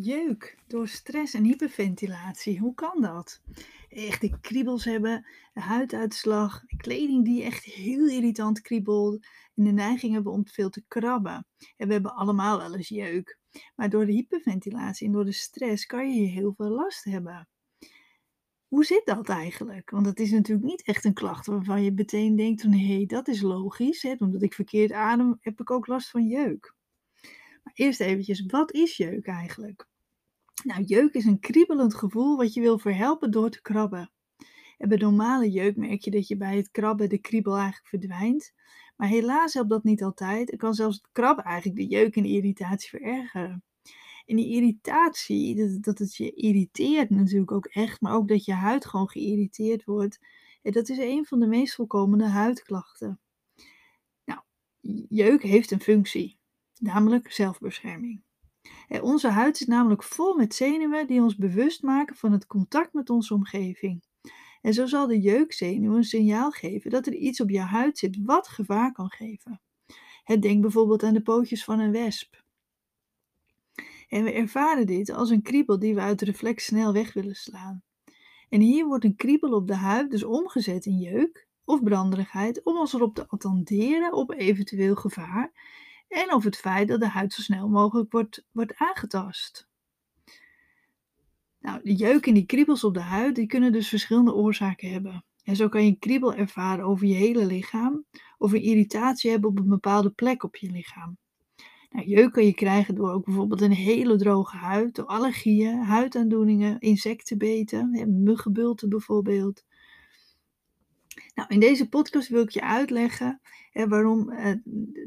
Jeuk door stress en hyperventilatie. Hoe kan dat? Echt de kriebels hebben, huiduitslag, kleding die echt heel irritant kriebelt en de neiging hebben om veel te krabben. En we hebben allemaal wel eens jeuk. Maar door de hyperventilatie en door de stress kan je hier heel veel last hebben. Hoe zit dat eigenlijk? Want het is natuurlijk niet echt een klacht waarvan je meteen denkt van hé, hey, dat is logisch. Hè? Omdat ik verkeerd adem, heb ik ook last van jeuk. Eerst eventjes, wat is jeuk eigenlijk? Nou, jeuk is een kriebelend gevoel wat je wil verhelpen door te krabben. En bij normale jeuk merk je dat je bij het krabben de kriebel eigenlijk verdwijnt. Maar helaas helpt dat niet altijd. Het kan zelfs het krabben eigenlijk de jeuk en de irritatie verergeren. En die irritatie, dat, dat het je irriteert natuurlijk ook echt, maar ook dat je huid gewoon geïrriteerd wordt, dat is een van de meest voorkomende huidklachten. Nou, jeuk heeft een functie, namelijk zelfbescherming. Onze huid is namelijk vol met zenuwen die ons bewust maken van het contact met onze omgeving. En zo zal de jeukzenuw een signaal geven dat er iets op je huid zit wat gevaar kan geven. Denk bijvoorbeeld aan de pootjes van een wesp. En we ervaren dit als een kriebel die we uit reflex snel weg willen slaan. En hier wordt een kriebel op de huid dus omgezet in jeuk of branderigheid om ons erop te attenderen op eventueel gevaar en of het feit dat de huid zo snel mogelijk wordt, wordt aangetast. Nou, de jeuk en die kriebels op de huid die kunnen dus verschillende oorzaken hebben. En zo kan je kriebel ervaren over je hele lichaam of een irritatie hebben op een bepaalde plek op je lichaam. Nou, jeuk kan je krijgen door ook bijvoorbeeld een hele droge huid, door allergieën, huidaandoeningen, insectenbeten, muggenbulten bijvoorbeeld. Nou, in deze podcast wil ik je uitleggen hè, waarom eh,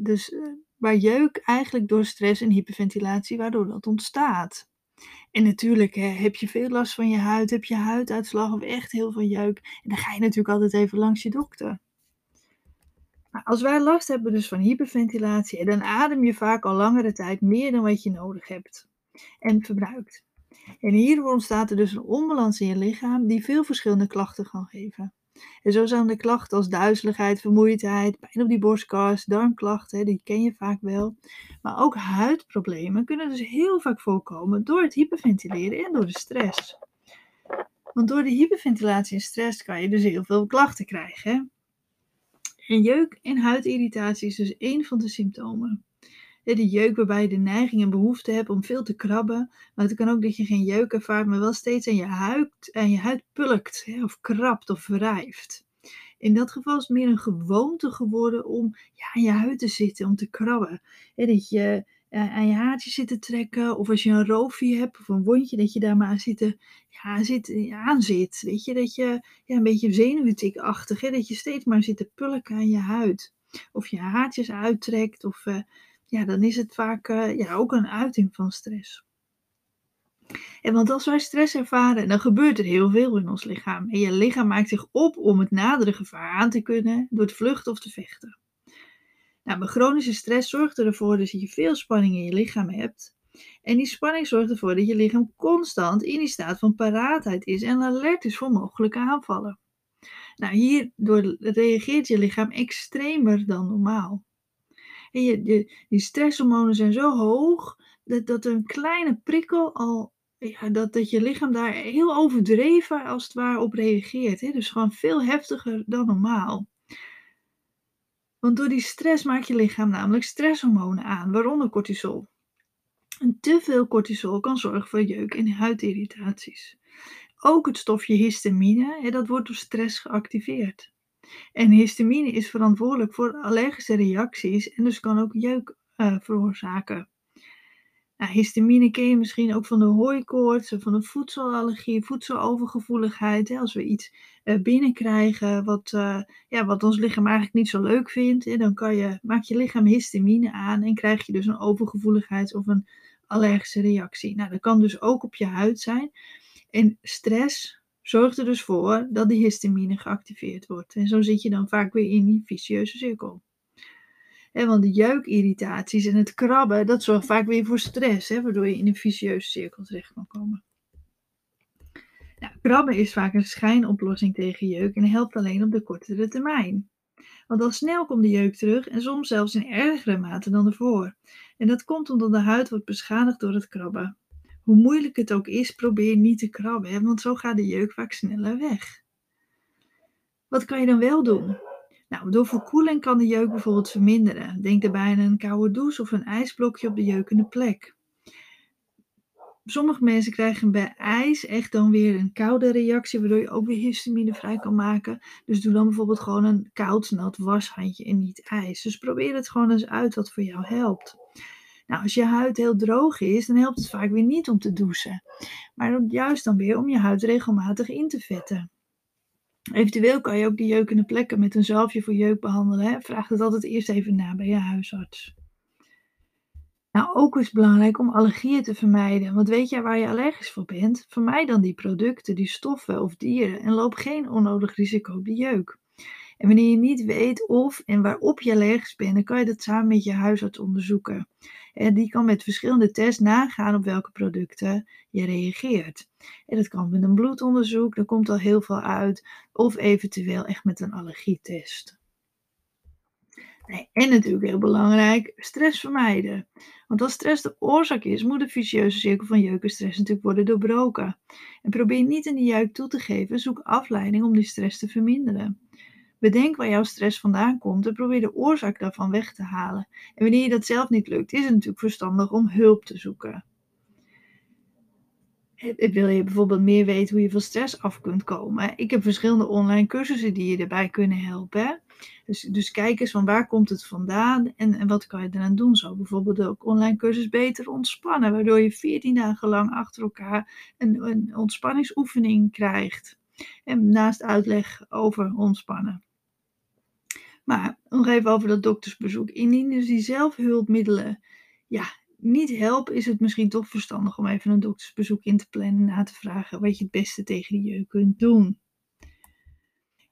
dus, waar jeuk eigenlijk door stress en hyperventilatie, waardoor dat ontstaat. En natuurlijk hè, heb je veel last van je huid, heb je huiduitslag of echt heel veel jeuk. En dan ga je natuurlijk altijd even langs je dokter. Maar als wij last hebben dus van hyperventilatie, dan adem je vaak al langere tijd meer dan wat je nodig hebt en verbruikt. En hierdoor ontstaat er dus een onbalans in je lichaam die veel verschillende klachten kan geven. En zo zijn de klachten als duizeligheid, vermoeidheid, pijn op die borstkas, darmklachten, die ken je vaak wel. Maar ook huidproblemen kunnen dus heel vaak voorkomen door het hyperventileren en door de stress. Want door de hyperventilatie en stress kan je dus heel veel klachten krijgen. En jeuk en huidirritatie is dus één van de symptomen de jeuk waarbij je de neiging en behoefte hebt om veel te krabben. Maar het kan ook dat je geen jeuk ervaart, maar wel steeds aan je huid, aan je huid pulkt of krabt of wrijft. In dat geval is het meer een gewoonte geworden om ja, aan je huid te zitten, om te krabben. Dat je uh, aan je haartje zit te trekken, of als je een roofje hebt of een wondje, dat je daar maar zitten, ja, zit, aan zit. Weet je, dat je ja, een beetje zenuwtikachtig, hè, dat je steeds maar zit te pulken aan je huid. Of je haartjes uittrekt, of uh, ja, dan is het vaak uh, ja, ook een uiting van stress. En want als wij stress ervaren, dan gebeurt er heel veel in ons lichaam. En je lichaam maakt zich op om het nadere gevaar aan te kunnen door te vluchten of te vechten. Nou, chronische stress zorgt ervoor dat je veel spanning in je lichaam hebt. En die spanning zorgt ervoor dat je lichaam constant in die staat van paraatheid is en alert is voor mogelijke aanvallen. Nou, hierdoor reageert je lichaam extremer dan normaal. En je, die stresshormonen zijn zo hoog dat, dat een kleine prikkel al, ja, dat, dat je lichaam daar heel overdreven als het ware op reageert. Hè? Dus gewoon veel heftiger dan normaal. Want door die stress maakt je lichaam namelijk stresshormonen aan, waaronder cortisol. En te veel cortisol kan zorgen voor jeuk en huidirritaties. Ook het stofje histamine, hè, dat wordt door stress geactiveerd. En histamine is verantwoordelijk voor allergische reacties en dus kan ook jeuk uh, veroorzaken. Nou, histamine ken je misschien ook van de hooikoorts, van de voedselallergie, voedselovergevoeligheid. Hè, als we iets uh, binnenkrijgen wat, uh, ja, wat ons lichaam eigenlijk niet zo leuk vindt, hè, dan kan je, maak je lichaam histamine aan en krijg je dus een overgevoeligheid of een allergische reactie. Nou, dat kan dus ook op je huid zijn. En stress, zorgt er dus voor dat die histamine geactiveerd wordt. En zo zit je dan vaak weer in die vicieuze cirkel. En want de jeukirritaties en het krabben, dat zorgt vaak weer voor stress, waardoor je in een vicieuze cirkel terecht kan komen. Nou, krabben is vaak een schijnoplossing tegen jeuk en helpt alleen op de kortere termijn. Want al snel komt de jeuk terug en soms zelfs in ergere mate dan ervoor. En dat komt omdat de huid wordt beschadigd door het krabben. Hoe moeilijk het ook is, probeer niet te krabben, want zo gaat de jeuk vaak sneller weg. Wat kan je dan wel doen? Nou, door verkoeling kan de jeuk bijvoorbeeld verminderen. Denk daarbij aan een koude douche of een ijsblokje op de jeukende plek. Sommige mensen krijgen bij ijs echt dan weer een koude reactie, waardoor je ook weer histamine vrij kan maken. Dus doe dan bijvoorbeeld gewoon een koud nat washandje en niet ijs. Dus probeer het gewoon eens uit wat voor jou helpt. Nou, als je huid heel droog is, dan helpt het vaak weer niet om te douchen. Maar juist dan weer om je huid regelmatig in te vetten. Eventueel kan je ook die jeukende plekken met een zalfje voor jeuk behandelen. Hè? Vraag het altijd eerst even na bij je huisarts. Nou, ook is het belangrijk om allergieën te vermijden. Want weet jij waar je allergisch voor bent? Vermijd dan die producten, die stoffen of dieren en loop geen onnodig risico op de jeuk. En wanneer je niet weet of en waarop je allergisch bent, dan kan je dat samen met je huisarts onderzoeken. En die kan met verschillende tests nagaan op welke producten je reageert. En dat kan met een bloedonderzoek, daar komt al heel veel uit, of eventueel echt met een allergietest. En natuurlijk heel belangrijk, stress vermijden. Want als stress de oorzaak is, moet de vicieuze cirkel van jeuk en stress natuurlijk worden doorbroken. En probeer niet in die jeuk toe te geven, zoek afleiding om die stress te verminderen. Bedenk waar jouw stress vandaan komt en probeer de oorzaak daarvan weg te halen. En wanneer je dat zelf niet lukt, is het natuurlijk verstandig om hulp te zoeken. Wil je bijvoorbeeld meer weten hoe je van stress af kunt komen? Ik heb verschillende online cursussen die je erbij kunnen helpen. Dus, dus kijk eens van waar komt het vandaan en, en wat kan je eraan doen. Zo bijvoorbeeld ook online cursus beter ontspannen, waardoor je 14 dagen lang achter elkaar een, een ontspanningsoefening krijgt. En naast uitleg over ontspannen. Maar nog even over dat doktersbezoek. Indien dus die zelfhulpmiddelen ja, niet helpen, is het misschien toch verstandig om even een doktersbezoek in te plannen en na te vragen wat je het beste tegen die jeuk kunt doen.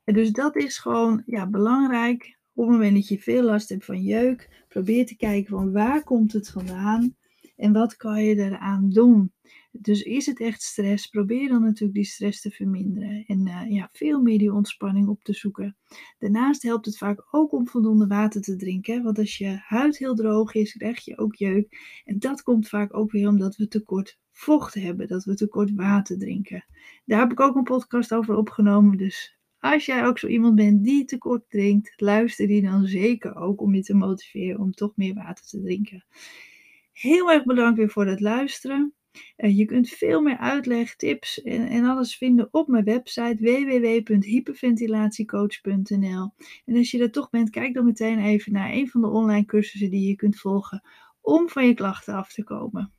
En dus dat is gewoon ja, belangrijk. Op het moment dat je veel last hebt van jeuk, probeer te kijken van waar komt het vandaan en wat kan je eraan doen. Dus is het echt stress, probeer dan natuurlijk die stress te verminderen en uh, ja, veel meer die ontspanning op te zoeken. Daarnaast helpt het vaak ook om voldoende water te drinken, want als je huid heel droog is, krijg je ook jeuk. En dat komt vaak ook weer omdat we tekort vocht hebben, dat we tekort water drinken. Daar heb ik ook een podcast over opgenomen, dus als jij ook zo iemand bent die tekort drinkt, luister die dan zeker ook om je te motiveren om toch meer water te drinken. Heel erg bedankt weer voor het luisteren. Uh, je kunt veel meer uitleg, tips en, en, alles vinden op mijn website www.hyperventilatiecoach.nl. En als je er toch bent, kijk dan meteen even naar een van de online cursussen die je kunt volgen om van je klachten af te komen.